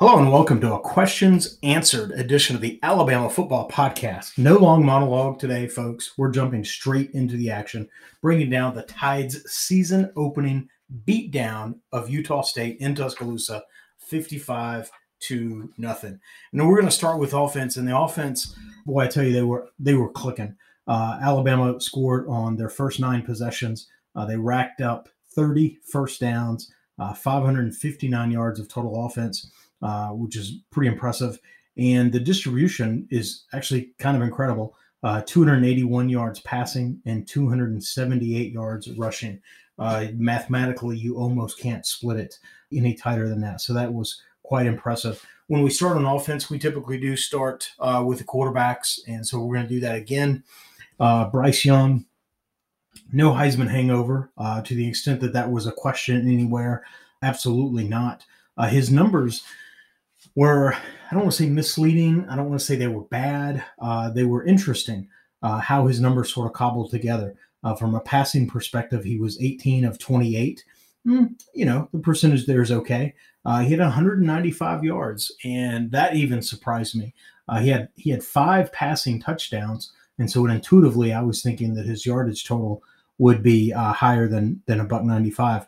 Hello and welcome to a questions answered edition of the Alabama Football Podcast. No long monologue today, folks. We're jumping straight into the action, bringing down the Tide's season opening beatdown of Utah State in Tuscaloosa, 55 to nothing. And we're going to start with offense. And the offense, boy, I tell you, they were they were clicking. Uh, Alabama scored on their first nine possessions. Uh, they racked up 30 first downs, uh, 559 yards of total offense uh, which is pretty impressive. And the distribution is actually kind of incredible. Uh, 281 yards passing and 278 yards rushing. Uh, mathematically, you almost can't split it any tighter than that. So that was quite impressive. When we start on offense, we typically do start uh, with the quarterbacks. And so we're going to do that again. Uh, Bryce Young, no Heisman hangover uh, to the extent that that was a question anywhere. Absolutely not. his numbers were I don't want to say misleading. I don't want to say they were bad. Uh, they were interesting. Uh, how his numbers sort of cobbled together. Uh, from a passing perspective, he was 18 of 28. Mm, you know, the percentage there is okay. Uh, he had 195 yards, and that even surprised me. Uh, he had he had five passing touchdowns, and so intuitively, I was thinking that his yardage total would be uh, higher than than a buck 95.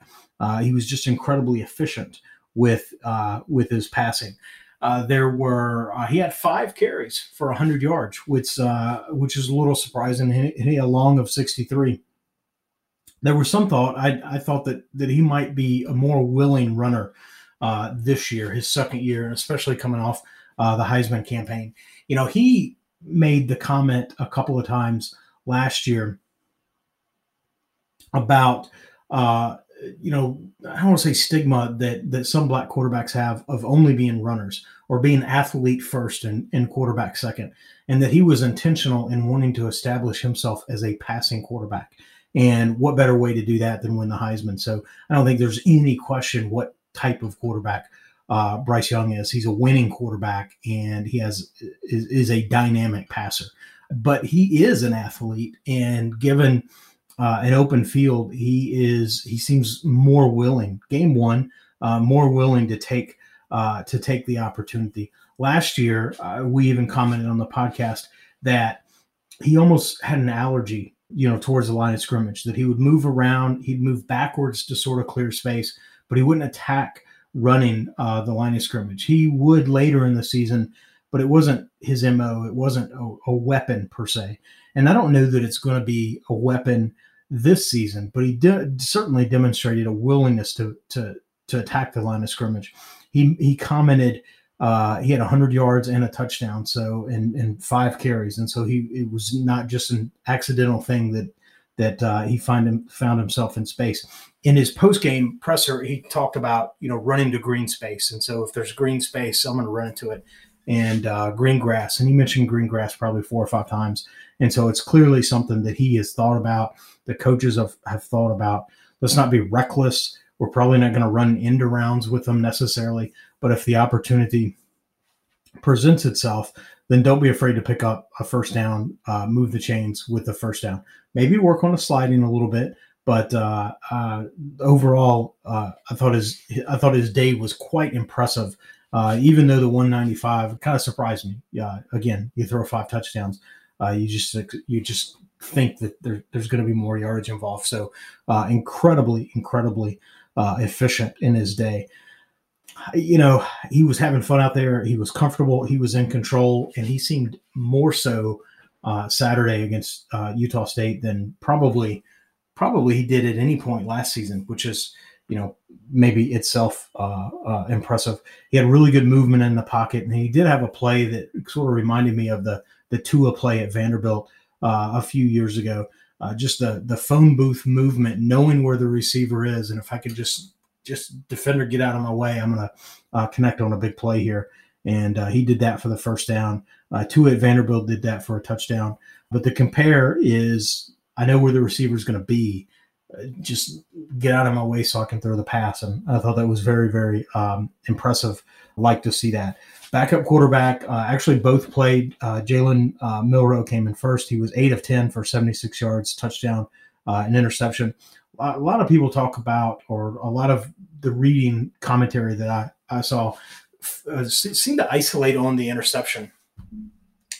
he was just incredibly efficient with uh, with his passing. Uh, there were uh, he had five carries for 100 yards, which uh, which is a little surprising. He, he had a long of 63. There was some thought I, I thought that that he might be a more willing runner uh, this year, his second year, especially coming off uh, the Heisman campaign. You know, he made the comment a couple of times last year about uh, you know, I don't want to say stigma that that some black quarterbacks have of only being runners or being athlete first and, and quarterback second, and that he was intentional in wanting to establish himself as a passing quarterback. And what better way to do that than win the Heisman? So I don't think there's any question what type of quarterback uh, Bryce Young is. He's a winning quarterback, and he has is, is a dynamic passer. But he is an athlete, and given uh, an open field, he is he seems more willing. Game one, uh, more willing to take uh, to take the opportunity. Last year, uh, we even commented on the podcast that he almost had an allergy, you know, towards the line of scrimmage. That he would move around, he'd move backwards to sort of clear space, but he wouldn't attack running uh, the line of scrimmage. He would later in the season, but it wasn't his mo. It wasn't a, a weapon per se. And I don't know that it's going to be a weapon this season, but he certainly demonstrated a willingness to to to attack the line of scrimmage. He he commented uh, he had 100 yards and a touchdown, so and and five carries, and so he it was not just an accidental thing that that uh, he find him found himself in space. In his post game presser, he talked about you know running to green space, and so if there's green space, I'm going to run into it and uh, green grass. And he mentioned green grass probably four or five times. And so it's clearly something that he has thought about, the coaches have, have thought about. Let's not be reckless. We're probably not going to run into rounds with them necessarily. But if the opportunity presents itself, then don't be afraid to pick up a first down, uh, move the chains with the first down. Maybe work on the sliding a little bit, but uh, uh, overall, uh, I thought his I thought his day was quite impressive uh, even though the 195 kind of surprised me. Yeah, again, you throw five touchdowns, uh, you just you just think that there, there's going to be more yards involved. So uh, incredibly, incredibly uh, efficient in his day. You know, he was having fun out there. He was comfortable. He was in control, and he seemed more so uh, Saturday against uh, Utah State than probably probably he did at any point last season, which is you know, maybe itself uh, uh, impressive. He had really good movement in the pocket, and he did have a play that sort of reminded me of the the Tua play at Vanderbilt uh, a few years ago. Uh, just the the phone booth movement, knowing where the receiver is, and if I could just just defender get out of my way, I'm gonna uh, connect on a big play here. And uh, he did that for the first down. Tua at Vanderbilt did that for a touchdown But the compare is I know where the receiver is going to be. Just get out of my way so I can throw the pass. And I thought that was very, very um, impressive. Like to see that. Backup quarterback, uh, actually both played. Uh, Jalen uh, Milroe came in first. He was 8 of 10 for 76 yards, touchdown, uh, an interception. A lot of people talk about, or a lot of the reading commentary that I, I saw uh, seemed to isolate on the interception.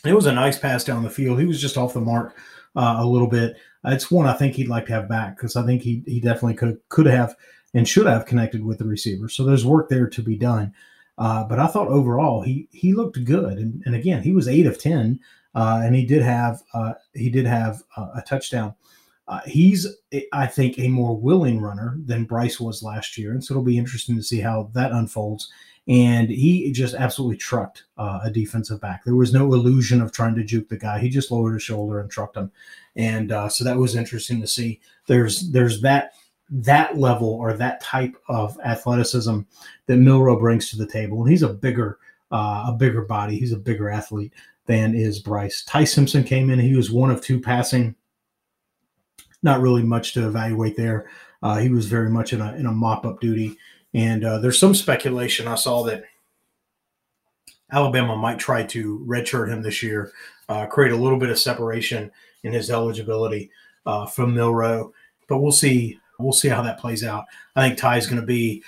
It was a nice pass down the field. He was just off the mark uh, a little bit. It's one I think he'd like to have back because I think he he definitely could could have and should have connected with the receiver. So there's work there to be done. Uh, but I thought overall he he looked good, and, and again he was eight of ten, uh, and he did have uh, he did have a touchdown. Uh, he's I think a more willing runner than Bryce was last year, and so it'll be interesting to see how that unfolds. And he just absolutely trucked uh, a defensive back. There was no illusion of trying to juke the guy. He just lowered his shoulder and trucked him, and uh, so that was interesting to see. There's there's that that level or that type of athleticism that Milroe brings to the table. And he's a bigger, uh, a bigger body. He's a bigger athlete than is Bryce. Ty Simpson came in. He was one of two passing. Not really much to evaluate there. Uh, he was very much in a in a mop up duty. And uh, there's some speculation I saw that Alabama might try to redshirt him this year, uh, create a little bit of separation in his eligibility uh, from Milroe. But we'll see we'll see how that plays out. I think Ty is going to be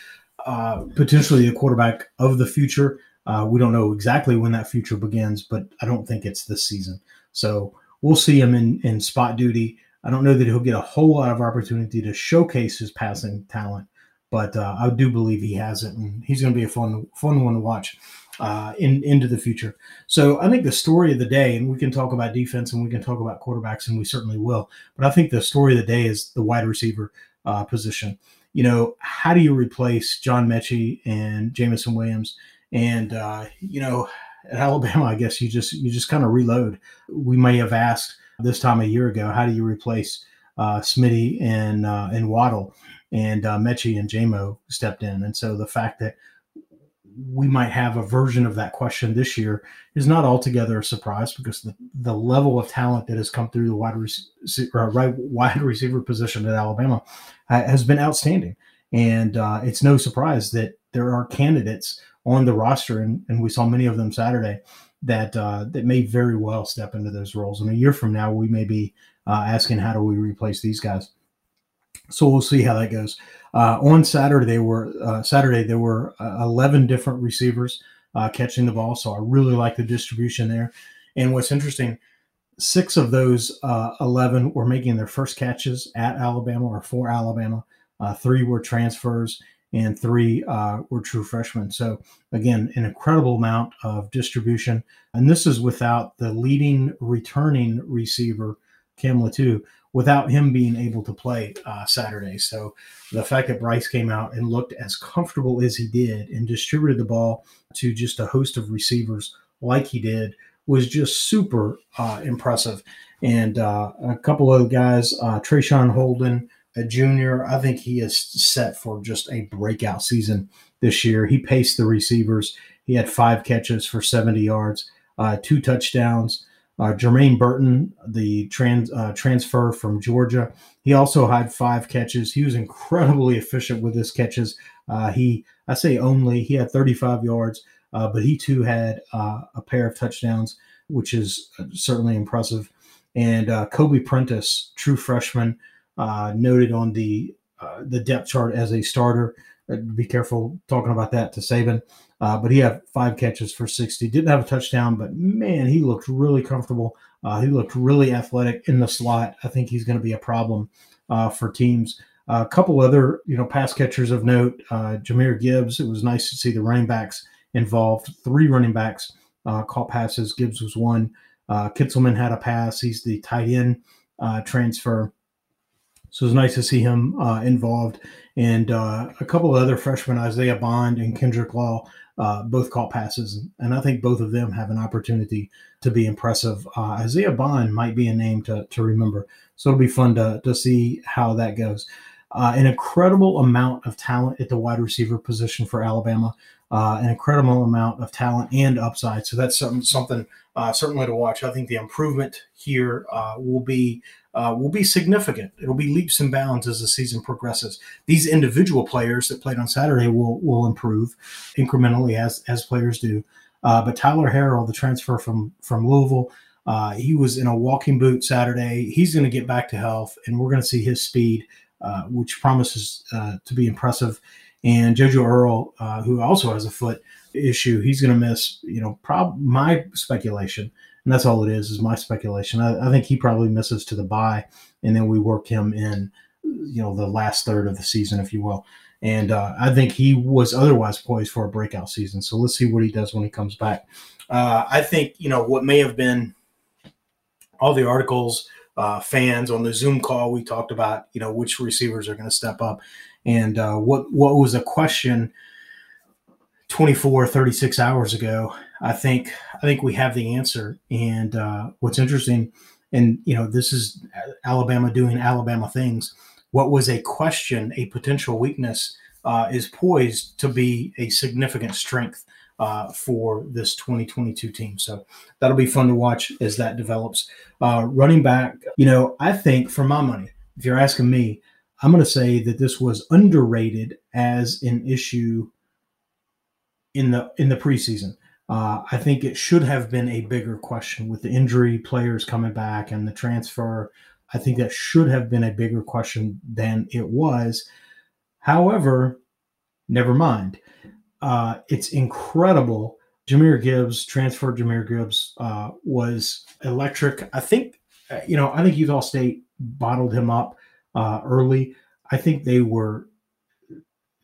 uh, potentially the quarterback of the future. Uh, we don't know exactly when that future begins, but I don't think it's this season. So we'll see him in, in spot duty. I don't know that he'll get a whole lot of opportunity to showcase his passing talent, but uh, I do believe he has it, and he's going to be a fun fun one to watch uh, in into the future. So I think the story of the day, and we can talk about defense and we can talk about quarterbacks, and we certainly will. But I think the story of the day is the wide receiver uh, position. You know, how do you replace John Metchie and Jameson Williams? And uh, you know, at Alabama, I guess you just you just kind of reload. We may have asked this time a year ago, how do you replace uh, Smitty and uh, and Waddle? And uh, Metchie and Jamo stepped in, and so the fact that we might have a version of that question this year is not altogether a surprise because the, the level of talent that has come through the wide, receiver, right, wide receiver position at Alabama uh, has been outstanding. And uh, it's no surprise that there are candidates on the roster, and, and we saw many of them Saturday, that uh, that may very well step into those roles. And a year from now, we may be uh, asking, how do we replace these guys? So we'll see how that goes. Uh, on Saturday, were uh, Saturday there were uh, eleven different receivers uh, catching the ball. So I really like the distribution there. And what's interesting, six of those uh, eleven were making their first catches at Alabama or for Alabama. Uh, three were transfers, and three were true freshmen. So again, an incredible amount of distribution. And this is without the leading returning receiver, Cam Latu, without him being able to play uh, Saturday. So the fact that Bryce came out and looked as comfortable as he did and distributed the ball to just a host of receivers like he did was just super uh, impressive. And uh, a couple of guys, uh, Traeshon Holden, a junior, I think he is set for just a breakout season this year. He paced the receivers. He had five catches for 70 yards, uh, two touchdowns. Uh, Jermaine Burton, the trans, uh, transfer from Georgia, he also had five catches. He was incredibly efficient with his catches. Uh, he, I say only, he had 35 yards, uh, but he too had uh, a pair of touchdowns, which is uh, certainly impressive. And Kobe Prentice, true freshman, noted on the the depth chart as a starter. Be careful talking about that to Saban. Uh, but he had five catches for 60. Didn't have a touchdown, but man, he looked really comfortable. Uh, he looked really athletic in the slot. I think he's going to be a problem uh, for teams. a couple other, you know, pass catchers of note. Uh, Jahmyr Gibbs. It was nice to see the running backs involved. Three running backs uh, caught passes. Gibbs was one. Uh, Kitselman had a pass. He's the tight end transfer. So it was nice to see him involved. And a couple of other freshmen, Isaiah Bond and Kendrick Law, uh, both caught passes, and I think both of them have an opportunity to be impressive. Uh, Isaiah Bond might be a name to, to remember, so it'll be fun to, to see how that goes. Uh, an incredible amount of talent at the wide receiver position for Alabama, uh, an incredible amount of talent and upside. So that's something something uh, certainly to watch. I think the improvement here uh, will be uh, will be significant. It'll be leaps and bounds as the season progresses. These individual players that played on Saturday will will improve incrementally as as players do. Uh, but Tyler Harrell, the transfer from from Louisville, uh, he was in a walking boot Saturday. He's going to get back to health, and we're going to see his speed, uh, which promises uh, to be impressive. And JoJo Earle, uh, who also has a foot issue, he's going to miss. You know, prob my speculation and that's all it is is my speculation. I, I, think he probably misses to the bye and then we work him in you know the last third of the season if you will. And uh, i think he was otherwise poised for a breakout season. So let's see what he does when he comes back. Uh, i think you know what may have been all the articles uh, fans on the zoom call we talked about you know which receivers are going to step up. And uh, what what was a question 24 36 hours ago i think i think we have the answer. And uh, what's interesting and you know this is alabama doing alabama things. What was a question a potential weakness uh, is poised to be a significant strength uh, for this 2022 team. So that'll be fun to watch as that develops. Uh, running back you know i think for my money if you're asking me i'm going to say that this was underrated as an issue in the in the preseason. Uh, I think it should have been a bigger question with the injury players coming back and the transfer. I think that should have been a bigger question than it was. However, never mind. Uh, it's incredible. Jahmyr Gibbs, transfer Jahmyr Gibbs, uh, was electric. I think, uh, you know, I think Utah State bottled him up uh, early. I think they were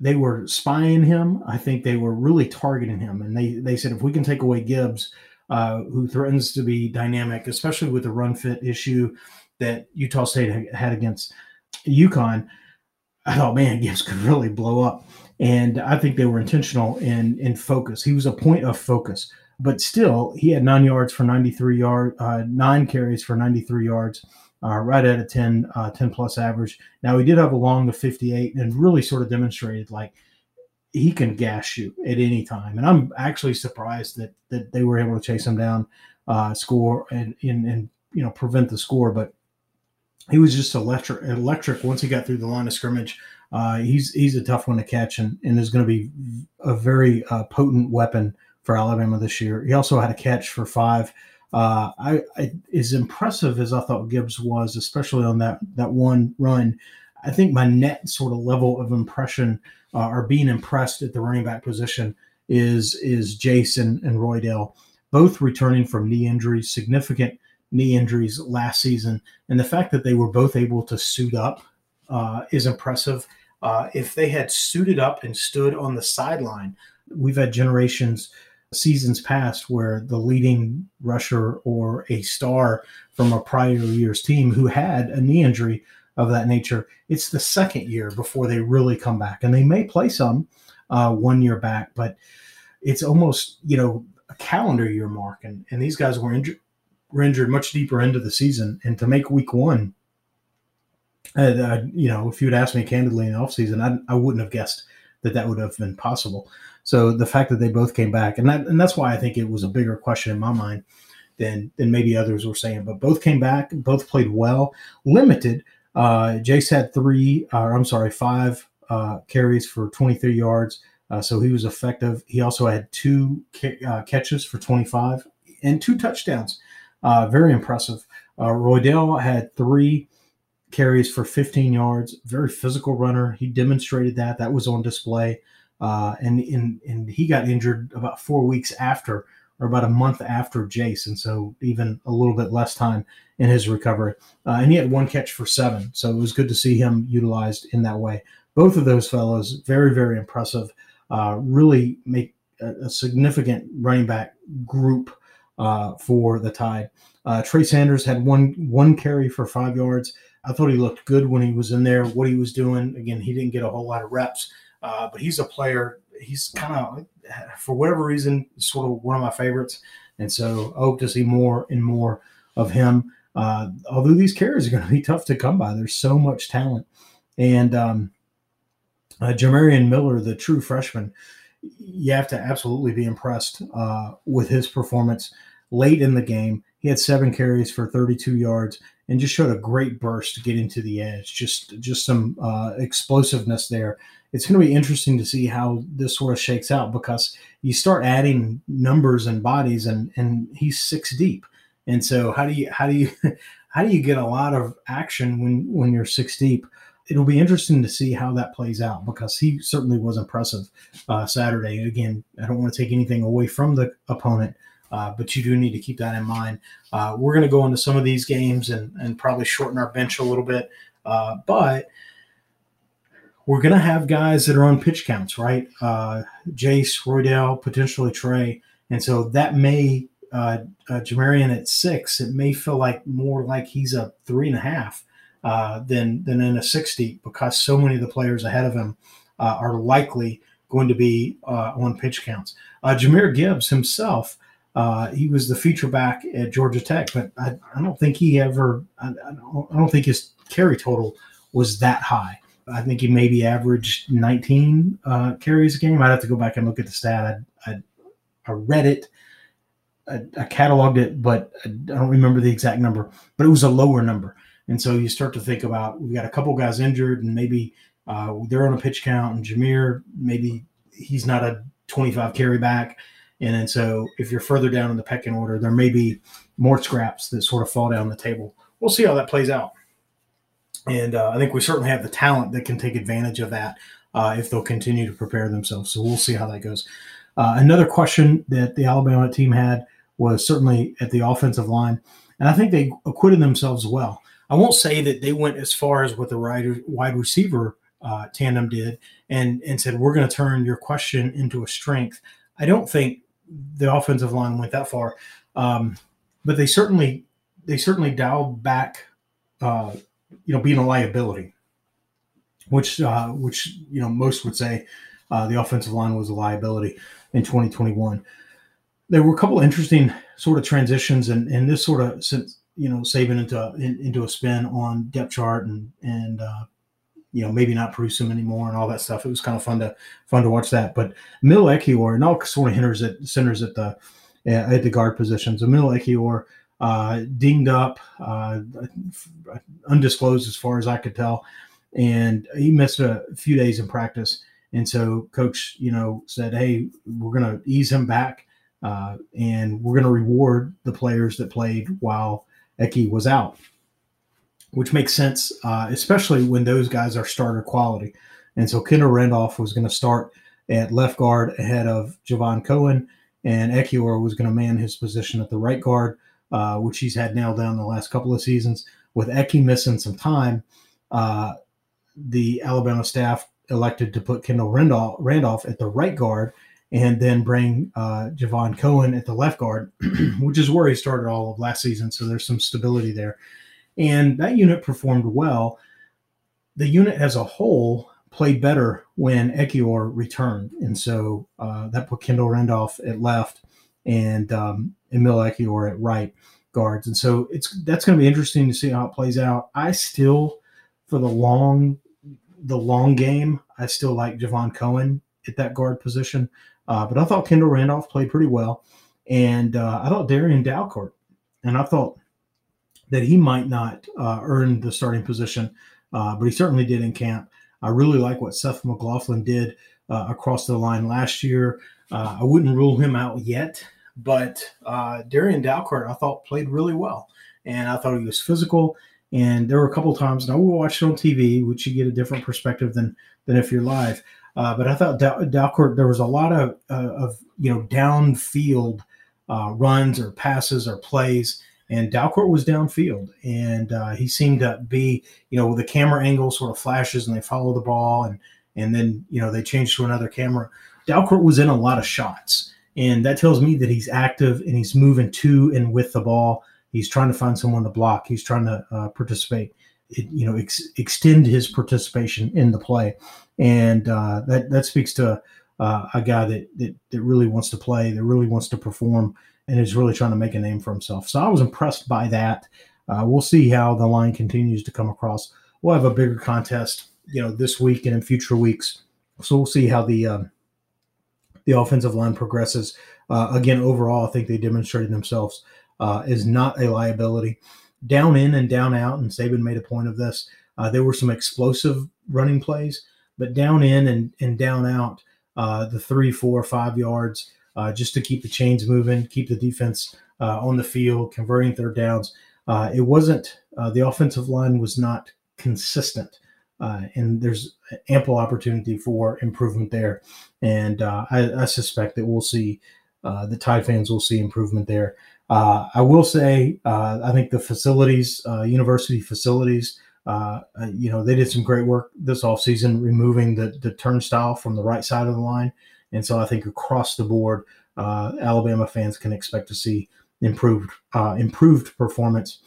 they were spying him. I think they were really targeting him, and they they said if we can take away Gibbs, uh, who threatens to be dynamic, especially with the run fit issue that Utah State had against UConn, I thought, man, Gibbs could really blow up. And I think they were intentional in in focus. He was a point of focus, but still, he had nine yards for 93 yard, uh, nine carries for 93 yards uh, right at a 10, uh, 10 plus average. Now, he did have a long of 58 and really sort of demonstrated like he can gas you at any time. And I'm actually surprised that that they were able to chase him down, uh, score, and, and, and you know, prevent the score. But he was just electric, electric once he got through the line of scrimmage. Uh, he's he's a tough one to catch and, and is going to be a very uh, potent weapon for Alabama this year. He also had a catch for five uh, I, I, as impressive as I thought Gibbs was, especially on that that one run, I think my net sort of level of impression uh, or being impressed at the running back position is is Jason and Roy Roydell, both returning from knee injuries, significant knee injuries last season, and the fact that they were both able to suit up uh, is impressive. Uh, if they had suited up and stood on the sideline, we've had generations seasons past where the leading rusher or a star from a prior year's team who had a knee injury of that nature, it's the second year before they really come back. And they may play some uh, one year back, but it's almost, you know, a calendar year mark. And, and these guys were injured, were injured much deeper into the season. And to make week one, uh, uh, you know, if you'd asked me candidly in the offseason, I, I wouldn't have guessed that that would have been possible. So the fact that they both came back, and that and that's why I think it was a bigger question in my mind than than maybe others were saying. But both came back, both played well, limited. Uh, Jase had three, uh, I'm sorry, five uh, carries for 23 yards, uh, so he was effective. He also had two ca- uh, catches for 25 and two touchdowns. Uh, very impressive. Uh, Roydell had three carries for 15 yards. Very physical runner. He demonstrated that. That was on display. Uh, and, and and he got injured about four weeks after, or about a month after Jase, and so even a little bit less time in his recovery. Uh, and he had one catch for seven, so it was good to see him utilized in that way. Both of those fellows, very very impressive. Uh, really make a, a, significant running back group uh, for the Tide. Uh, Trey Sanders had one one carry for five yards. I thought he looked good when he was in there. What he was doing, again, he didn't get a whole lot of reps, uh, but he's a player. He's kind of, for whatever reason, sort of one of my favorites. And so I hope to see more and more of him. Uh, although these carries are going to be tough to come by, there's so much talent. And um, uh, Jamarion Miller, the true freshman, you have to absolutely be impressed uh, with his performance. late in the game. He had seven carries for 32 yards and just showed a great burst to get into the edge. Just just some uh, explosiveness there. It's going to be interesting to see how this sort of shakes out because you start adding numbers and bodies, and and he's six deep. And so how do you how do you how do you get a lot of action when when you're six deep? It'll be interesting to see how that plays out because he certainly was impressive uh, Saturday. Again, I don't want to take anything away from the opponent, uh, but you do need to keep that in mind. Uh, we're going to go into some of these games and, and probably shorten our bench a little bit, uh, but we're going to have guys that are on pitch counts, right? Uh, Jase, Roydell, potentially Trey. And so that may uh, uh, Jamarion at six, it may feel like more like he's a three and a half uh, than than in a sixty because so many of the players ahead of him uh, are likely going to be uh, on pitch counts. Uh, Jahmyr Gibbs himself, uh, he was the feature back at Georgia Tech, but I, I don't think he ever. I, I, don't, I don't think his carry total was that high. I think he maybe averaged 19 uh, carries a game. I'd have to go back and look at the stat. I, I, I read it I, I cataloged it, but I don't remember the exact number. But it was a lower number, and so you start to think about we've got a couple guys injured, and maybe uh, they're on a pitch count, and Jahmyr maybe he's not a 25 carry back, and then so if you're further down in the pecking order, there may be more scraps that sort of fall down the table. We'll see how that plays out, and uh, I think we certainly have the talent that can take advantage of that uh, if they'll continue to prepare themselves. So we'll see how that goes. Uh, another question that the Alabama team had was certainly at the offensive line. And I think they acquitted themselves well. I won't say that they went as far as what the wide receiver uh, tandem did and, and said, we're going to turn your question into a strength. I don't think the offensive line went that far. Um, but they certainly they certainly dialed back uh, you know being a liability which uh, which you know most would say uh, the offensive line was a liability in 2021 there were a couple interesting sort of transitions, and and this sort of since you know saving into in, into a spin on depth chart and and uh, you know maybe not produce him anymore and all that stuff. It was kind of fun to fun to watch that. But Emil Ekiyor and all sort of hinders at centers at the at the guard positions. Emil Ekiyor uh, dinged up, uh, undisclosed as far as I could tell, and he missed a few days in practice. And so coach, you know, said, "Hey, we're going to ease him back." Uh, and we're going to reward the players that played while Eki was out, which makes sense, uh, especially when those guys are starter quality. And so Kendall Randolph was going to start at left guard ahead of Javion Cohen, and Ekiyor was going to man his position at the right guard, uh, which he's had nailed down the last couple of seasons. With Eki missing some time, uh, the Alabama staff elected to put Kendall Randolph, Randolph at the right guard and then bring uh, Javion Cohen at the left guard, which is where he started all of last season. So there's some stability there. And that unit performed well. The unit as a whole played better when Ekiyor returned. And so uh, that put Kendall Randolph at left and um, Emil Ekiyor at right guards. And so it's that's going to be interesting to see how it plays out. I still, for the long, the long game, I still like Javion Cohen at that guard position. Uh, but I thought Kendall Randolph played pretty well. And uh, I thought Darrian Dalcourt, and I thought that he might not uh, earn the starting position, uh, but he certainly did in camp. I really like what Seth McLaughlin did uh, across the line last year. Uh, I wouldn't rule him out yet, but Darrian Dalcourt I thought played really well. And I thought he was physical. And there were a couple times, and I will watch it on TV, which you get a different perspective than than if you're live. Uh, but I thought Dalcourt, there was a lot of, uh, of you know, downfield uh, runs or passes or plays. And Dalcourt was downfield, and uh, he seemed to be, you know, the camera angle sort of flashes, and they follow the ball, and and then you know they change to another camera. Dalcourt was in a lot of shots, and that tells me that he's active and he's moving to and with the ball. He's trying to find someone to block. He's trying to uh, participate it, you know ex- extend his participation in the play, and uh, that that speaks to uh, a guy that, that that really wants to play, that really wants to perform, and is really trying to make a name for himself. So I was impressed by that. Uh, we'll see how the line continues to come across. We'll have a bigger contest, you know, this week and in future weeks. So we'll see how the um, the offensive line progresses uh, again, overall, I think they demonstrated themselves uh, as not a liability. Down in and down out, and Saban made a point of this. Uh, there were some explosive running plays, but down in and, and down out, uh, the three, four, five yards, uh, just to keep the chains moving, keep the defense uh, on the field, converting third downs. it wasn't the offensive line was not consistent. Uh, and there's ample opportunity for improvement there. And uh, I, I, suspect that we'll see uh, the Tide fans will see improvement there. Uh, I will say, uh, I think the facilities, uh, university facilities, you know, they did some great work this offseason removing the, the turnstile from the right side of the line. And so I think across the board, Alabama fans can expect to see improved improved performance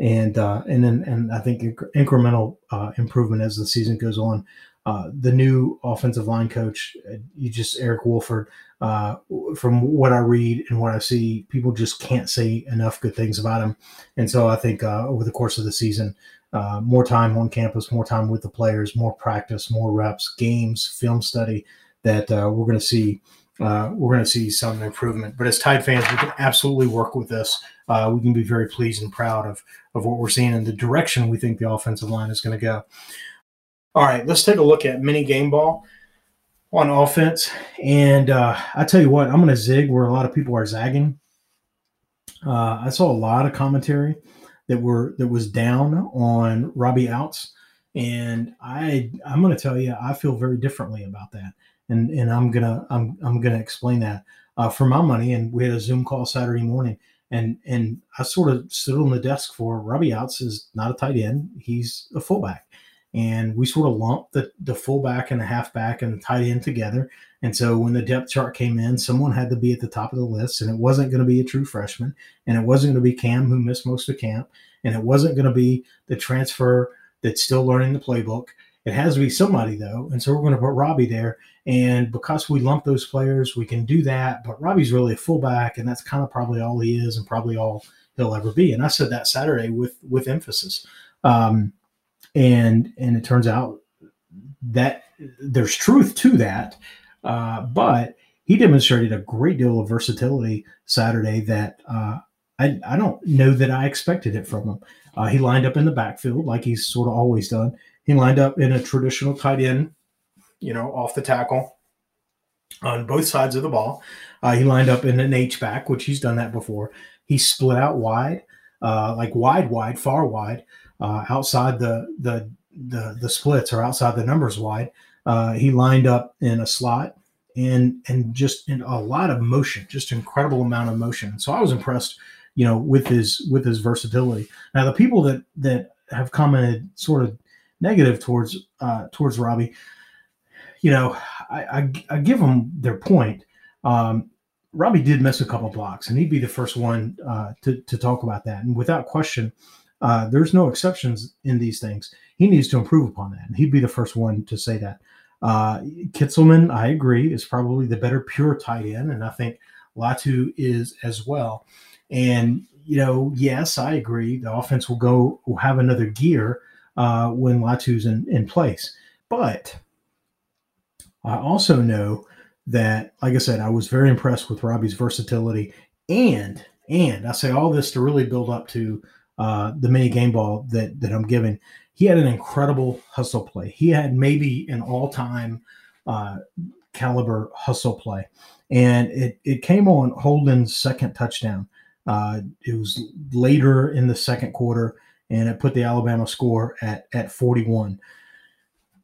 and uh, and then and I think incremental uh, improvement as the season goes on. Uh, the new offensive line coach, uh, you just Eric Wolford. Uh, from what I read and what I see, people just can't say enough good things about him. And so I think uh, over the course of the season, more time on campus, more time with the players, more practice, more reps, games, film study, that we're going to see uh, we're going to see some improvement. But as Tide fans, we can absolutely work with this. Uh, we can be very pleased and proud of of what we're seeing and the direction we think the offensive line is going to go. All right, let's take a look at mini game ball on offense. And uh, I tell you what, I'm going to zig where a lot of people are zagging. Uh, I saw a lot of commentary that were that was down on Robbie Outs, and I I'm going to tell you I feel very differently about that and and I'm gonna I'm I'm gonna explain that uh, for my money. And we had a Zoom call Saturday morning, and and I sort of stood on the desk for Robbie Outs is not a tight end; he's a fullback, and we sort of lumped the the fullback and the halfback and the tight end together. And so when the depth chart came in, someone had to be at the top of the list, and it wasn't going to be a true freshman, and it wasn't going to be Cam who missed most of camp, and it wasn't going to be the transfer that's still learning the playbook. It has to be somebody though, and so we're going to put Robbie there. And because we lump those players, we can do that. But Robbie's really a fullback, and that's kind of probably all he is, and probably all he'll ever be. And I said that Saturday with with emphasis. Um, and and it turns out that there's truth to that, uh, but he demonstrated a great deal of versatility Saturday that uh, I, I don't know that I expected it from him. Uh, he lined up in the backfield like he's sort of always done. He lined up in a traditional tight end, you know, off the tackle on both sides of the ball. Uh, he lined up in an H back, which he's done that before. He split out wide, uh, like wide, wide, far wide, uh, outside the the the the splits or outside the numbers wide. Uh, he lined up in a slot and and just in a lot of motion, just incredible amount of motion. So I was impressed, you know, with his with his versatility. Now the people that that have commented sort of negative towards uh, towards Robbie, you know, I, I, I give them their point. Um, Robbie did miss a couple blocks, and he'd be the first one uh, to to talk about that. And without question, uh, there's no exceptions in these things. He needs to improve upon that, and he'd be the first one to say that. Uh, Kitselman, I agree, is probably the better pure tight end, and I think Latu is as well. And you know, yes, I agree. The offense will go will have another gear, uh, when Latu's in, in place. But I also know that, like I said, I was very impressed with Robbie's versatility and and I say all this to really build up to uh, the mini game ball that that I'm giving. He had an incredible hustle play. He had maybe an all time uh, caliber hustle play, and it it came on Holden's second touchdown. Uh, it was later in the second quarter and it put the Alabama score at at 41.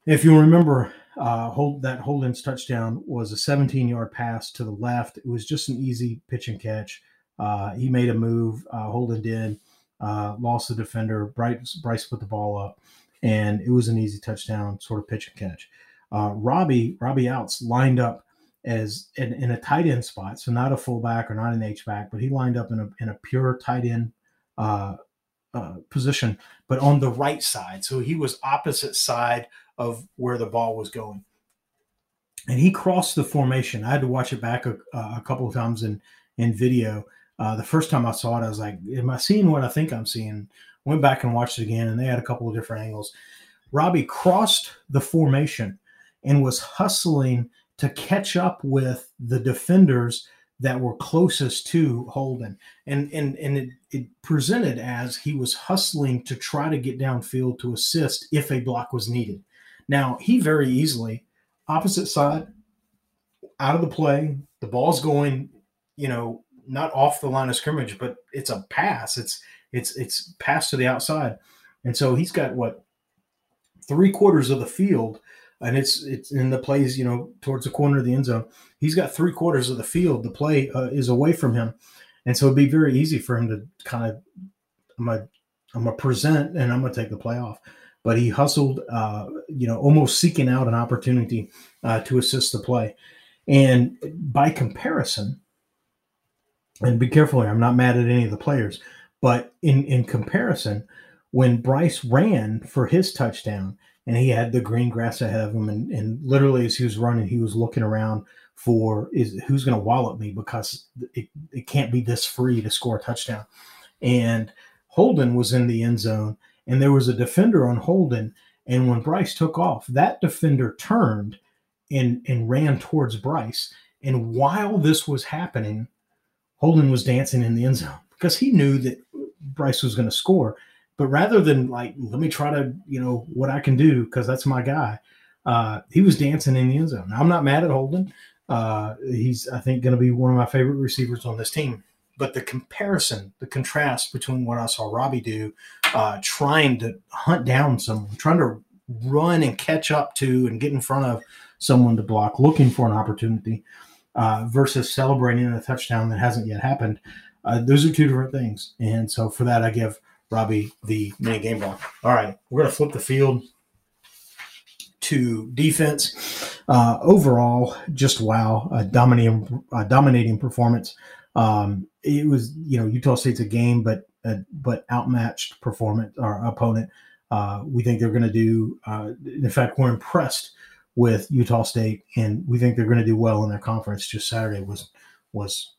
If you remember, uh, hold that Holden's touchdown was a 17 yard pass to the left. It was just an easy pitch and catch. Uh, he made a move. Uh, Holden did. Uh, lost the defender. Bryce, Bryce put the ball up, and it was an easy touchdown, sort of pitch and catch. Uh, Robbie Robbie Outs lined up as in, in, a tight end spot, so not a fullback or not an H back, but he lined up in a in a pure tight end uh, uh, position, but on the right side. So he was opposite side of where the ball was going. And he crossed the formation. I had to watch it back a, a couple of times in, in video. Uh, the first time I saw it, I was like, Am I seeing what I think I'm seeing? Went back and watched it again, and they had a couple of different angles. Robbie crossed the formation and was hustling to catch up with the defenders that were closest to Holden. And and and it, it presented as he was hustling to try to get downfield to assist if a block was needed. Now he very easily, opposite side, out of the play, the ball's going, you know, not off the line of scrimmage, but it's a pass. It's it's it's pass to the outside. And so he's got what three quarters of the field and it's it's in the plays, you know, towards the corner of the end zone. He's got three quarters of the field. The play uh, is away from him, and so it'd be very easy for him to kind of, I'm gonna, I'm gonna present and I'm gonna take the play off. But he hustled, uh, you know, almost seeking out an opportunity uh, to assist the play. And by comparison, and be careful here, I'm not mad at any of the players, but in in comparison, when Bryce ran for his touchdown, and he had the green grass ahead of him and, and literally as he was running he was looking around for is who's going to wallop me because it, it can't be this free to score a touchdown. And holden was in the end zone and there was a defender on holden and when bryce took off that defender turned and and ran towards bryce. And while this was happening holden was dancing in the end zone because he knew that bryce was going to score but rather than like, let me try to, you know, what I can do because that's my guy, uh, he was dancing in the end zone. I'm not mad at Holden. Uh, he's, I think, going to be one of my favorite receivers on this team. But the comparison, the contrast between what I saw Robbie do, uh, trying to hunt down someone, trying to run and catch up to and get in front of someone to block, looking for an opportunity, uh, versus celebrating a touchdown that hasn't yet happened. Uh, those are two different things. And so for that, I give Robbie the mini game ball. All right, we're going to flip the field to defense. Uh, overall, just wow, a dominating, a dominating performance. Um, it was, you know, Utah State's a game, but uh, but outmatched performance our opponent. Uh, we think they're going to do. Uh, in fact, we're impressed with Utah State, and we think they're going to do well in their conference. Just Saturday was was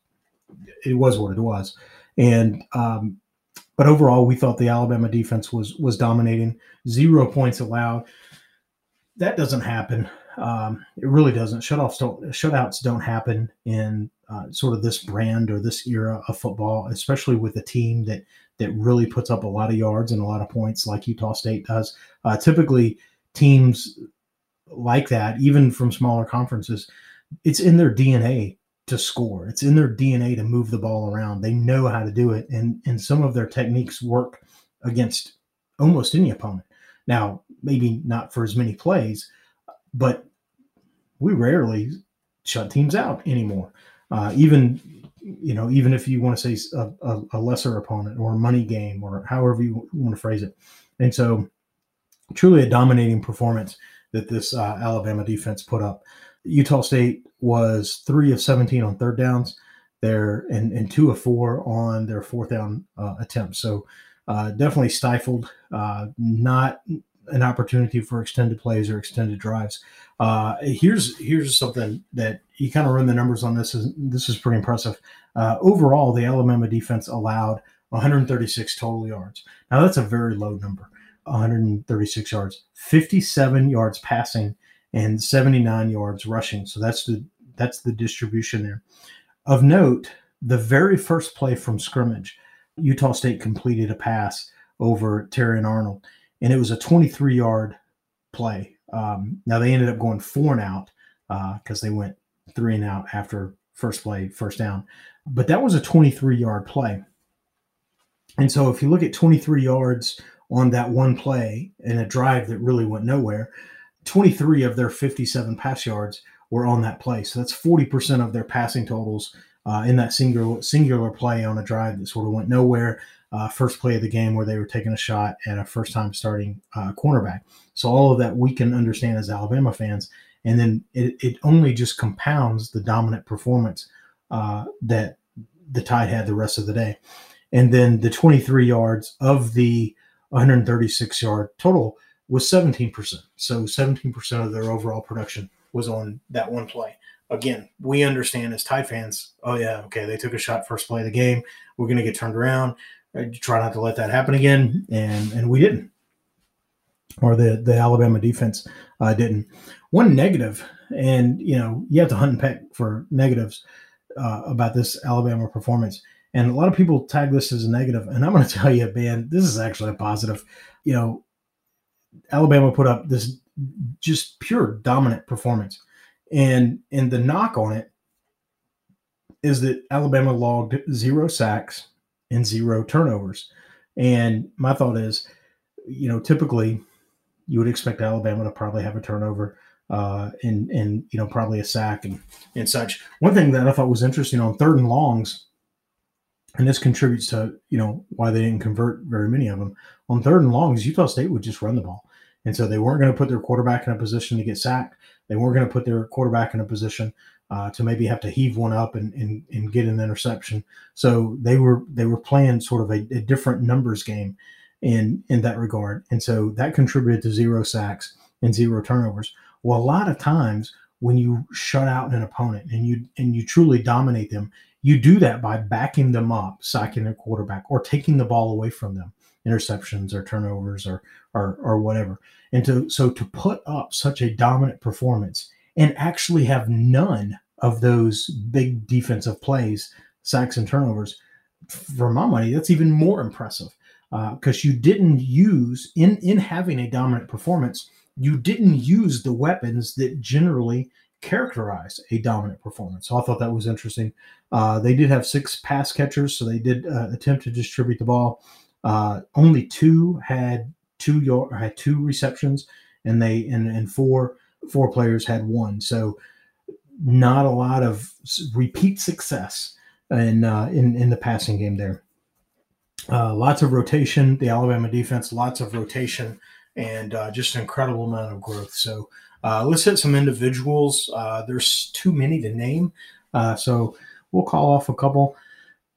it was what it was, and um, but overall, we thought the Alabama defense was was dominating. Zero points allowed. That doesn't happen. Um, it really doesn't. Shutoffs don't. Shutouts don't happen in uh, sort of this brand or this era of football, especially with a team that that really puts up a lot of yards and a lot of points, like Utah State does. Uh, typically, teams like that, even from smaller conferences, it's in their DNA to score. It's in their DNA to move the ball around. They know how to do it, and and some of their techniques work against almost any opponent. Now, maybe not for as many plays, but we rarely shut teams out anymore. Uh, even you know, even if you want to say a, a, a, lesser opponent or a money game or however you want to phrase it, and so truly a dominating performance that this uh, Alabama defense put up. Utah State was three of 17 on third downs there and, and two of four on their fourth down uh, attempts. So uh, definitely stifled, uh, not an opportunity for extended plays or extended drives. Uh, here's here's something that you kind of run the numbers on this. Is, this is pretty impressive. Uh, overall, the Alabama defense allowed 136 total yards. Now that's a very low number. 136 yards, 57 yards passing and 79 yards rushing. So that's the that's the distribution there. Of note, the very first play from scrimmage, Utah State completed a pass over Terrion Arnold, and it was a 23 yard play. Um, now they ended up going four and out because uh, they went three and out after first play, first down. But that was a 23 yard play. And so if you look at 23 yards on that one play in a drive that really went nowhere, 23 of their 57 pass yards were on that play. So that's 40% of their passing totals uh, in that singular singular play on a drive that sort of went nowhere. Uh, first play of the game where they were taking a shot at a first time starting uh, cornerback. So all of that we can understand as Alabama fans. And then it, it only just compounds the dominant performance uh, that the Tide had the rest of the day. And then the 23 yards of the 136 yard total was 17%. So 17% of their overall production was on that one play. Again, we understand as Tide fans, oh, yeah, okay, they took a shot first play of the game. We're going to get turned around. Try not to let that happen again. And, and we didn't. Or the, the Alabama defense uh, didn't. One negative, and you know, you have to hunt and peck for negatives. uh, about this Alabama performance, and a lot of people tag this as a negative, and I'm going to tell you, man, this is actually a positive. You know, Alabama put up this just pure dominant performance, and and the knock on it is that Alabama logged zero sacks and zero turnovers. And my thought is, you know, typically you would expect Alabama to probably have a turnover uh, and and you know probably a sack and and such. One thing that I thought was interesting on third and longs, and this contributes to you know why they didn't convert very many of them on third and longs. Utah State would just run the ball, and so they weren't going to put their quarterback in a position to get sacked. They weren't going to put their quarterback in a position uh, to maybe have to heave one up and, and, and get an interception. So they were they were playing sort of a, a, different numbers game in in that regard, and so that contributed to zero sacks and zero turnovers. Well, a lot of times when you shut out an opponent and you and you truly dominate them, you do that by backing them up, sacking their quarterback, or taking the ball away from them, interceptions or turnovers or or, or whatever. And to so to put up such a dominant performance and actually have none of those big defensive plays, sacks and turnovers, for my money, that's even more impressive because uh, you didn't use in in having a dominant performance, you didn't use the weapons that generally characterize a dominant performance. So I thought that was interesting. Uh, they did have six pass catchers, so they did uh, attempt to distribute the ball. Uh, only two had two yard had two receptions, and they and and four four players had one. So not a lot of repeat success in uh, in in the passing game there. Uh, lots of rotation. The Alabama defense, lots of rotation, and uh, just an incredible amount of growth. So uh, let's hit some individuals. Uh, there's too many to name, uh, so we'll call off a couple.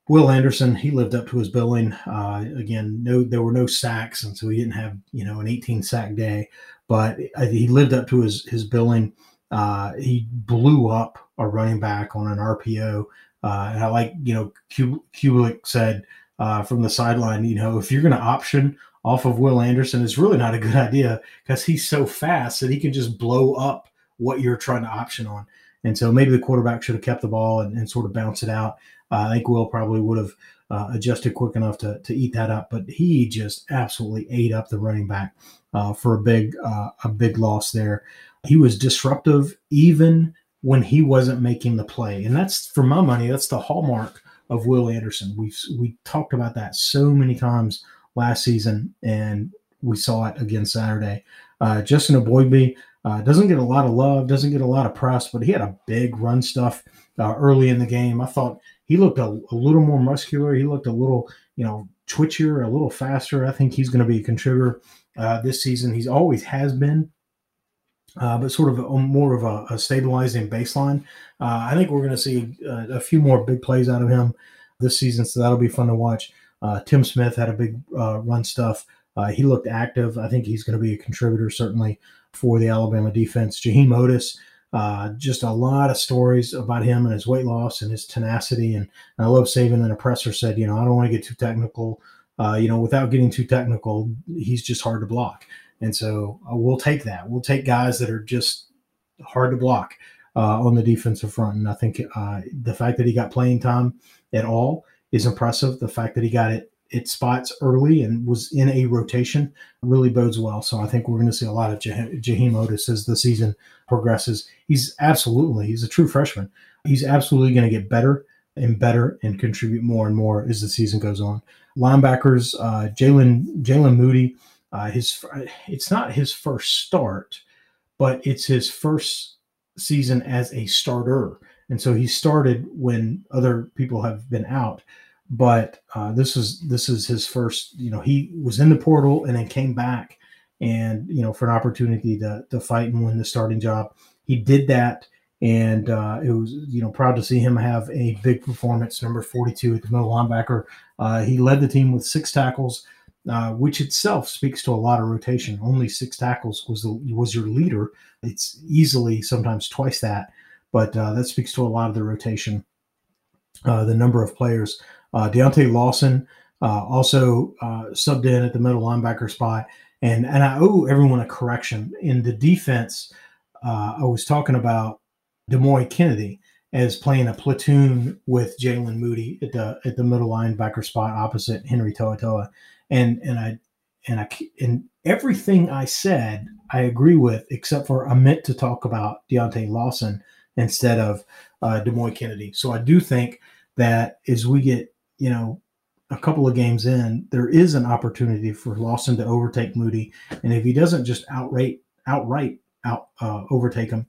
Will Anderson, he lived up to his billing. Uh, again, no, there were no sacks, and so he didn't have you know an 18 sack day, but he lived up to his his billing. Uh, he blew up a running back on an RPO, uh, and I like you know Cubelic said uh, from the sideline, you know, if you're going to option off of Will Anderson, it's really not a good idea because he's so fast that he can just blow up what you're trying to option on. And so maybe the quarterback should have kept the ball and, and sort of bounce it out. Uh, I think Will probably would have uh, adjusted quick enough to, to eat that up, but he just absolutely ate up the running back uh, for a big uh, a big loss there. He was disruptive even when he wasn't making the play, and that's for my money. That's the hallmark of Will Anderson. We've we talked about that so many times last season, and we saw it again Saturday. Uh, Justin Eboigbe uh, doesn't get a lot of love, doesn't get a lot of press, but he had a big run stuff uh, early in the game. I thought he looked a, a, little more muscular. He looked a little, you know, twitchier, a little faster. I think he's going to be a contributor uh, this season. He's always has been, uh, but sort of a, more of a, a stabilizing baseline. Uh, I think we're going to see a, uh, a, few more big plays out of him this season, so that'll be fun to watch. Tim Smith had a big run stuff. he looked active. I think he's going to be a contributor certainly for the Alabama defense. Jaheim Oatis, uh, just a lot of stories about him and his weight loss and his tenacity. And, and I love Saban and oppressor said, you know, I don't want to get too technical. Uh, you know, without getting too technical, he's just hard to block. And so uh, we'll take that. We'll take guys that are just hard to block uh, on the defensive front. And I think uh, the fact that he got playing time at all is impressive. The fact that he got it it spots early and was in a rotation really bodes well. So I think we're going to see a lot of Jaheim Oatis as the season progresses. He's absolutely, he's a true freshman. He's absolutely going to get better and better and contribute more and more as the season goes on. Linebackers, uh, Jaylen Jaylen Moody, uh, his it's not his first start, but it's his first season as a starter, and so he started when other people have been out but uh, this is this is his first. You know, he was in the portal and then came back, and you know, for an opportunity to to fight and win the starting job. He did that, and uh, it was you know proud to see him have a big performance. Number forty two at the middle linebacker. Uh, he led the team with six tackles. Uh, which itself speaks to a lot of rotation. Only six tackles was the, was your leader. It's easily sometimes twice that, but uh, that speaks to a lot of the rotation. Uh, the number of players uh, Deontae Lawson uh, also uh, subbed in at the middle linebacker spot. And, and I owe everyone a correction. In the defense, uh, I was talking about Demouy Kennedy. as playing a platoon with Jaylen Moody at the at the middle linebacker spot opposite Henry To'oTo'o. And and I and I and everything I said I agree with, except for I meant to talk about Deontae Lawson instead of uh, Demouy Kennedy. So I do think that as we get you know a couple of games in, there is an opportunity for Lawson to overtake Moody, and if he doesn't just outright outright out uh, overtake him,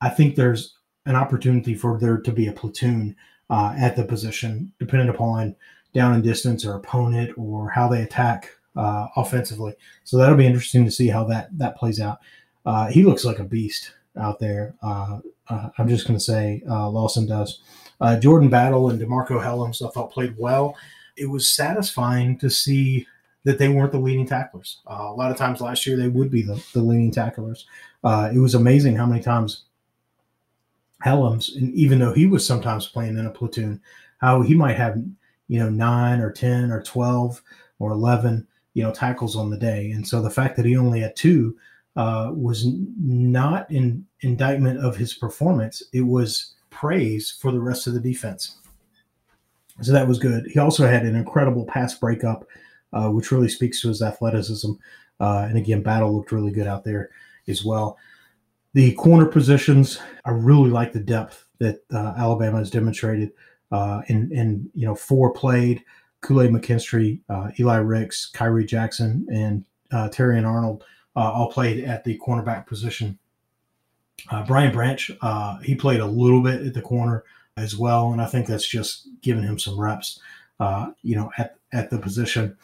I think there's an opportunity for there to be a platoon uh, at the position, depending upon down and distance or opponent or how they attack uh, offensively. So that'll be interesting to see how that that plays out. Uh, he looks like a beast out there. Uh, uh, I'm just going to say uh, Lawson does. Uh, Jordan Battle and DeMarcco Hellams I thought played well. It was satisfying to see that they weren't the leading tacklers. Uh, a lot of times last year they would be the, the leading tacklers. Uh, it was amazing how many times Hellams, and even though he was sometimes playing in a platoon, how he might have, you know, nine or 10 or 12 or 11, you know, tackles on the day. And so the fact that he only had two uh, was not an indictment of his performance. It was praise for the rest of the defense. So that was good. He also had an incredible pass breakup, uh, which really speaks to his athleticism. Uh, and again, Battle looked really good out there as well. The corner positions, I really like the depth that uh, Alabama has demonstrated. Uh, in, in you know, four played Kool-Aid McKinstry, uh, Eli Ricks, Khyree Jackson, and uh, and Arnold uh, all played at the cornerback position. Uh, Brian Branch, uh, he played a little bit at the corner as well, and I think that's just giving him some reps, uh, you know, at at the position.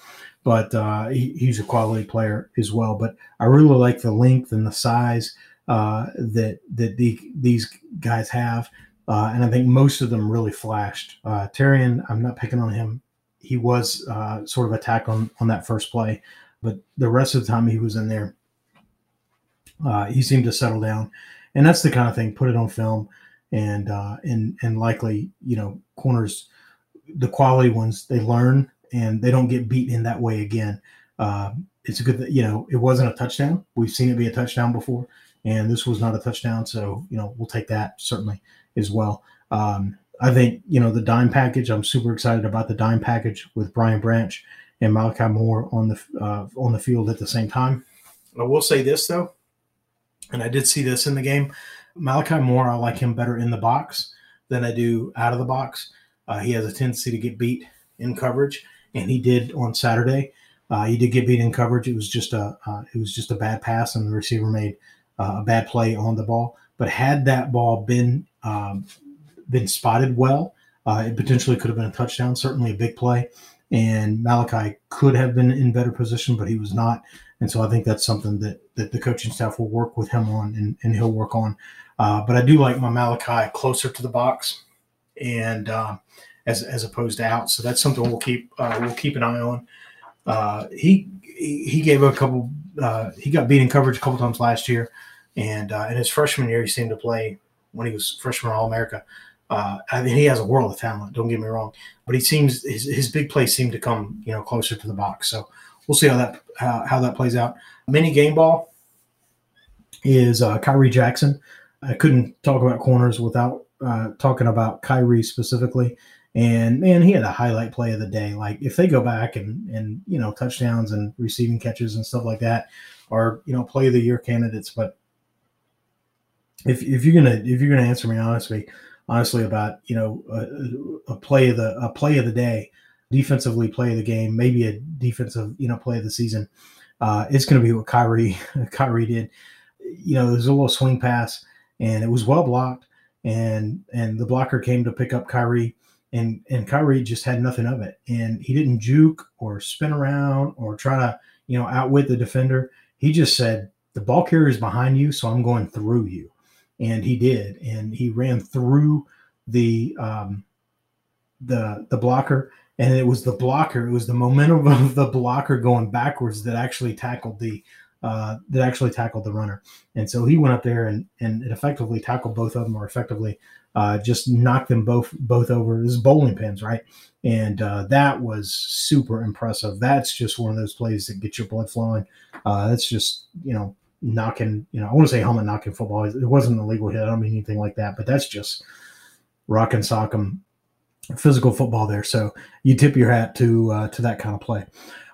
But he, he's a quality player as well. But I really like the length and the size that that the, these guys have. Uh, and I think most of them really flashed. Uh, Terrion, I'm not picking on him he was uh, sort of attacked on on that first play, but the rest of the time he was in there, uh, he seemed to settle down, and that's the kind of thing. Put it on film, and uh, and and likely you know corners, the quality ones they learn and they don't get beat in that way again. Uh, it's a good you know it wasn't a touchdown. We've seen it be a touchdown before, and this was not a touchdown, so you know we'll take that certainly as well. Um, I think you know the dime package. I'm super excited about the dime package with Brian Branch and Malachi Moore on the uh, on the field at the same time. I will say this though, and I did see this in the game. Malachi Moore, I like him better in the box than I do out of the box. Uh, he has a tendency to get beat in coverage, and he did on Saturday. Uh, he did get beat in coverage. It was just a uh, it was just a bad pass, and the receiver made uh, a bad play on the ball. But had that ball been um, been spotted well. Uh, it potentially could have been a touchdown, certainly a big play. And Malachi could have been in better position, but he was not. And so I think that's something that, that the coaching staff will work with him on and, and he'll work on. Uh, but I do like my Malachi closer to the box and uh, as, as opposed to out. So that's something we'll keep uh, we'll keep an eye on. Uh, he he gave a couple. Uh, he got beat in coverage a couple times last year, and in his freshman year, he seemed to play when he was freshman All America. Uh, I mean, he has a world of talent. Don't get me wrong, but he seems his, his big plays seem to come you know closer to the box. So we'll see how that how, how that plays out. Mini game ball is uh, Khyree Jackson. I couldn't talk about corners without uh, talking about Khyree specifically. And man, he had a highlight play of the day. Like if they go back and and you know touchdowns and receiving catches and stuff like that are you know play of the year candidates. But if if you're gonna if you're gonna answer me honestly, honestly about you know a, a, play of the a play of the day, defensively play of the game, maybe a defensive you know play of the season. Uh, it's going to be what Khyree Khyree did. You know, there's a little swing pass, and it was well blocked, and and the blocker came to pick up Khyree, and and Khyree just had nothing of it, and he didn't juke or spin around or try to you know outwit the defender. He just said, "The ball carrier is behind you, so I'm going through you." And he did, and he ran through the um, the the blocker, and it was the blocker, it was the momentum of the blocker going backwards that actually tackled the uh, that actually tackled the runner, and so he went up there and and it effectively tackled both of them, or effectively uh, just knocked them both both over. This bowling pins, right? And uh, that was super impressive. That's just one of those plays that get your blood flowing. Uh, that's just you know knocking, you know, I want to say helmet knocking football. It wasn't a legal hit. I don't mean anything like that, but that's just rock and sock sock 'em physical football there. So you tip your hat to uh, to that kind of play.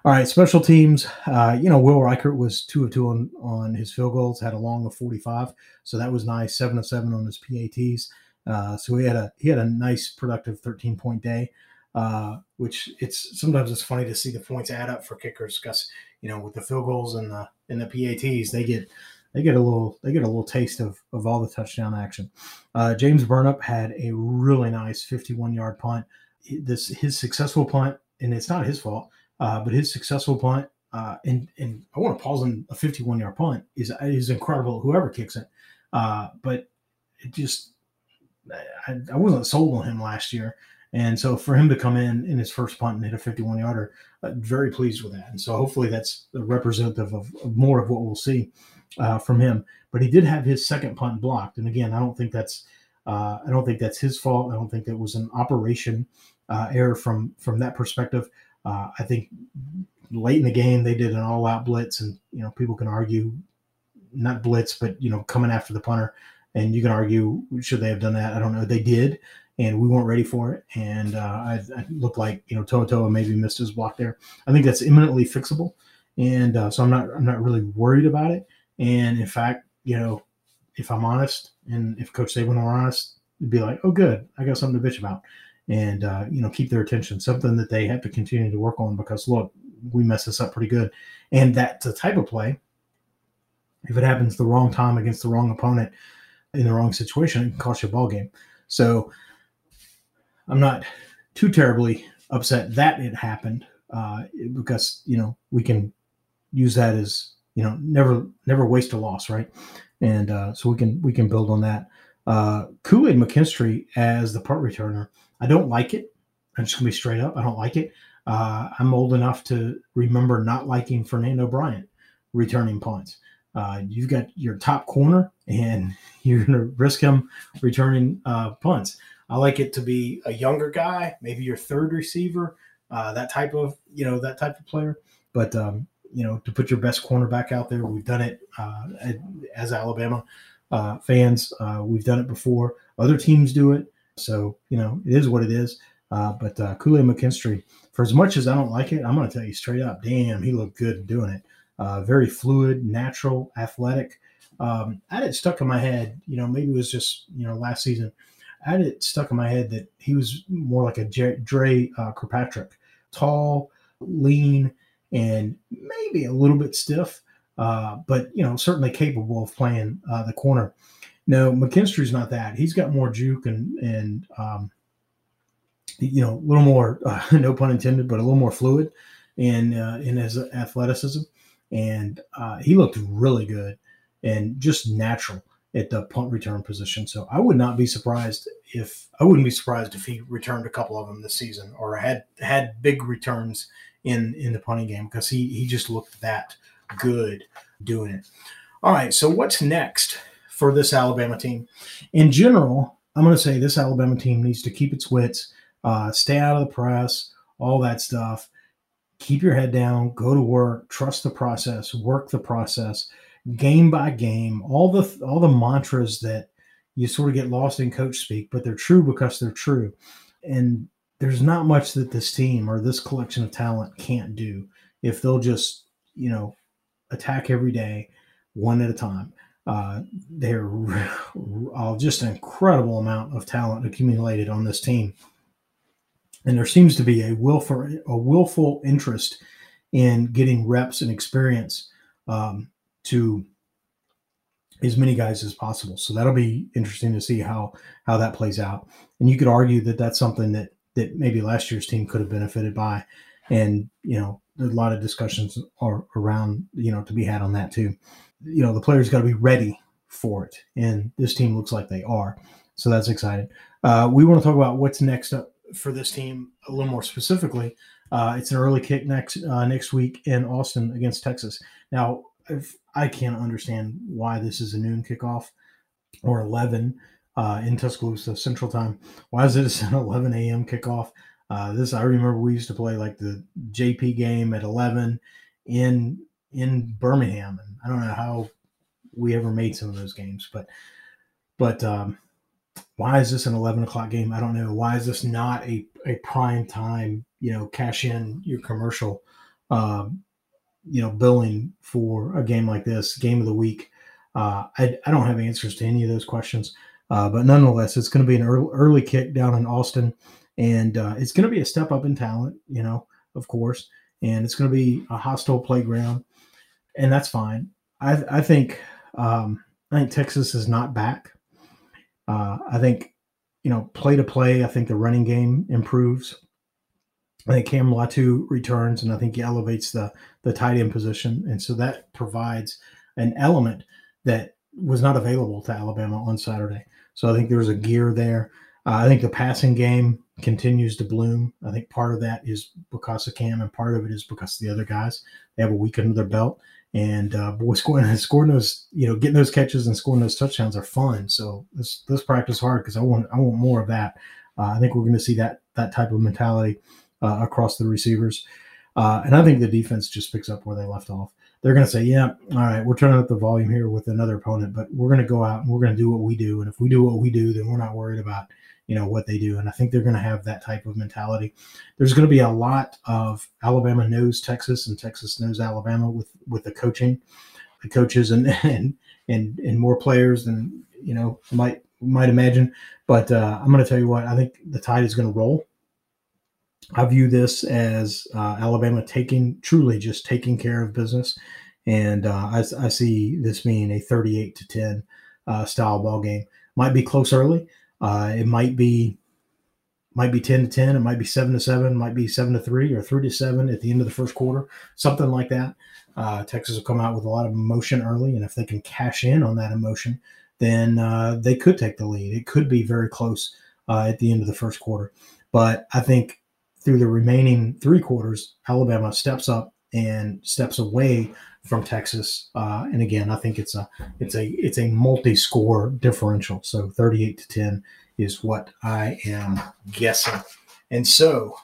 All right, special teams. Uh, you know, Will Reichard was two of two on, on his field goals, had a long of 45. So that was nice. Seven of seven on his PATs. Uh, so he had a he had a nice productive 13 point day. Uh, which it's sometimes it's funny to see the points add up for kickers because you know with the field goals and the and the PATs they get they get a little they get a little taste of of all the touchdown action. Uh, James Burnip had a really nice 51 yard punt. This his successful punt, and it's not his fault, uh, but his successful punt. Uh, and and I want to pause on a 51 yard punt is is incredible. Whoever kicks it, uh, but it just I, I wasn't sold on him last year. And so for him to come in in his first punt and hit a 51 yarder, uh, very pleased with that. And so hopefully that's representative of, of more of what we'll see uh, from him. But he did have his second punt blocked. And again, I don't think that's uh, I don't think that's his fault. I don't think that was an operation uh, error from from that perspective. Uh, I think late in the game they did an all out blitz, and you know people can argue not blitz, but you know coming after the punter. And you can argue should they have done that? I don't know. They did, and we weren't ready for it. And uh, I, I looked like you know Toa maybe missed his block there. I think that's imminently fixable, and uh, so I'm not I'm not really worried about it. And in fact, you know, if I'm honest, and if Coach Saban were honest, it'd be like, oh, good, I got something to bitch about, and uh, you know, keep their attention. Something that they have to continue to work on because look, we mess this up pretty good, and that's the type of play. If it happens the wrong time against the wrong opponent in the wrong situation, it can cost you a ball game. So I'm not too terribly upset that it happened uh, because you know we can use that as you know never never waste a loss, right? And uh, so we can we can build on that. Uh, Kool Aid McKinstry as the punt returner, I don't like it. I'm just gonna be straight up. I don't like it. Uh, I'm old enough to remember not liking Fernando Bryant returning punts. Uh, you've got your top corner, and you're to risk him returning uh, punts. I like it to be a younger guy, maybe your third receiver, uh, that type of you know that type of player. But um, you know, to put your best cornerback out there, we've done it uh, as Alabama uh, fans. Uh, we've done it before. Other teams do it, so you know it is what it is. Uh, but uh, Kool Aid McKinstry, for as much as I don't like it, I'm going to tell you straight up, damn, he looked good doing it. Uh, very fluid, natural, athletic. Um, I had it stuck in my head, you know, maybe it was just you know last season I had it stuck in my head that he was more like a Dre uh, Kirkpatrick, tall, lean, and maybe a little bit stiff, uh, but you know certainly capable of playing uh, the corner. No, McKinstry's not that. He's got more juke and and um, you know a little more, uh, no pun intended, but a little more fluid in uh, in his athleticism, and uh, he looked really good and just natural at the punt return position. So I would not be surprised if I wouldn't be surprised if he returned a couple of them this season or had had big returns in in the punting game because he he just looked that good doing it. All right, so what's next for this Alabama team? In general, I'm going to say this Alabama team needs to keep its wits, uh, stay out of the press, all that stuff. Keep your head down, go to work, trust the process, work the process game by game, all the all the mantras that you sort of get lost in coach speak, but they're true because they're true. And there's not much that this team or this collection of talent can't do if they'll just, you know, attack every day, one at a time. Uh, they're uh, just an incredible amount of talent accumulated on this team, and there seems to be a willful a willful interest in getting reps and experience um, to as many guys as possible. So that'll be interesting to see how how that plays out. And you could argue that that's something that that maybe last year's team could have benefited by. And you know, a lot of discussions are around you know to be had on that too. You know, the players got to be ready for it, and this team looks like they are. So that's exciting. Uh, we want to talk about what's next up for this team a little more specifically. Uh, it's an early kick next uh, next week in Austin against Texas. Now, if I can't understand why this is a noon kickoff or 11 uh, in Tuscaloosa Central Time. Why is it an 11 a.m. kickoff? Uh, this I remember we used to play like the JP game at 11 in in Birmingham, and I don't know how we ever made some of those games, but but um, why is this an 11 o'clock game? I don't know. Why is this not a, a prime time, you know, cash in your commercial, um, you know, billing for a game like this, game of the week? Uh, I, I don't have answers to any of those questions. Uh, but nonetheless, it's going to be an early, early kick down in Austin, and uh, it's going to be a step up in talent, you know, of course, and it's going to be a hostile playground, and that's fine. I, I think um, I think Texas is not back. Uh, I think you know play to play. I think the running game improves. I think Cam Latu returns, and I think he elevates the the tight end position, and so that provides an element that was not available to Alabama on Saturday. So I think there's a gear there. Uh, I think the passing game continues to bloom. I think part of that is because of Cam, and part of it is because the other guys. They have a week under their belt, and uh, boy, scoring scoring those, you know, getting those catches and scoring those touchdowns are fun. So let's practice hard because I want I want more of that. Uh, I think we're going to see that that type of mentality uh, across the receivers, uh, and I think the defense just picks up where they left off they're going to say, yeah, all right, we're turning up the volume here with another opponent, but we're going to go out and we're going to do what we do. And if we do what we do, then we're not worried about, you know, what they do. And I think they're going to have that type of mentality. There's going to be a lot of Alabama knows Texas and Texas knows Alabama with, with the coaching, the coaches and, and, and, and more players than, you know, might, might imagine. But uh, I'm going to tell you what, I think the tide is going to roll. I view this as uh, Alabama taking truly just taking care of business, and uh, I, I, see this being a 38 to 10 uh, style ball game. Might be close early. Uh, it might be might be 10 to 10. It might be seven to seven. Might be seven to three or three to seven at the end of the first quarter. Something like that. Uh, Texas will come out with a lot of emotion early, and if they can cash in on that emotion, then uh, they could take the lead. It could be very close at the end of the first quarter. But I think through the remaining three quarters, Alabama steps up and steps away from Texas. Uh, and again, I think it's a it's a it's a multi-score differential. So 38 to 10 is what I am guessing. And so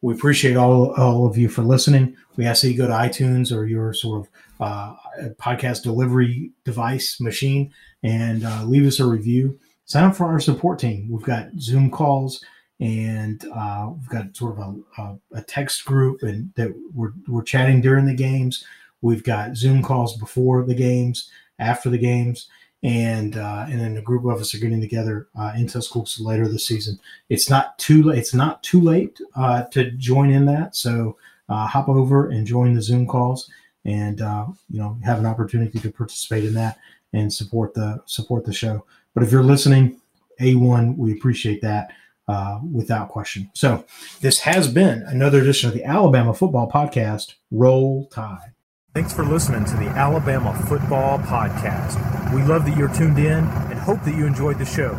we appreciate all, all of you for listening. We ask that you go to iTunes or your sort of uh, podcast delivery device machine and uh, leave us a review. Sign up for our support team. We've got Zoom calls and uh, we've got sort of a, a, a, text group and that we're, we're chatting during the games. We've got zoom calls before the games after the games and uh, and then a group of us are getting together uh, into schools later this season. It's not too late it's not too late uh, to join in that so uh, hop over and join the zoom calls and uh, you know have an opportunity to participate in that and support the support the show. But if you're listening a1 we appreciate that uh, without question. So, this has been another edition of the Alabama Football Podcast. Roll Tide. Thanks for listening to the Alabama Football Podcast. We love that you're tuned in and hope that you enjoyed the show.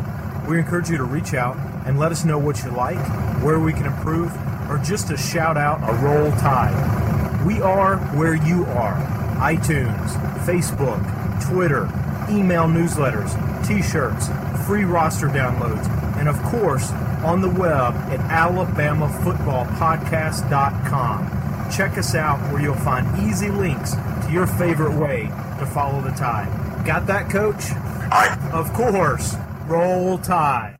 We encourage you to reach out and let us know what you like, where we can improve, or just to shout out a roll tide. We are where you are iTunes, Facebook, Twitter, email newsletters, t shirts, free roster downloads, and of course, on the web at alabamafootballpodcast.com. Check us out where you'll find easy links to your favorite way to follow the tide. Got that, coach? Aye. Of course. Roll tide.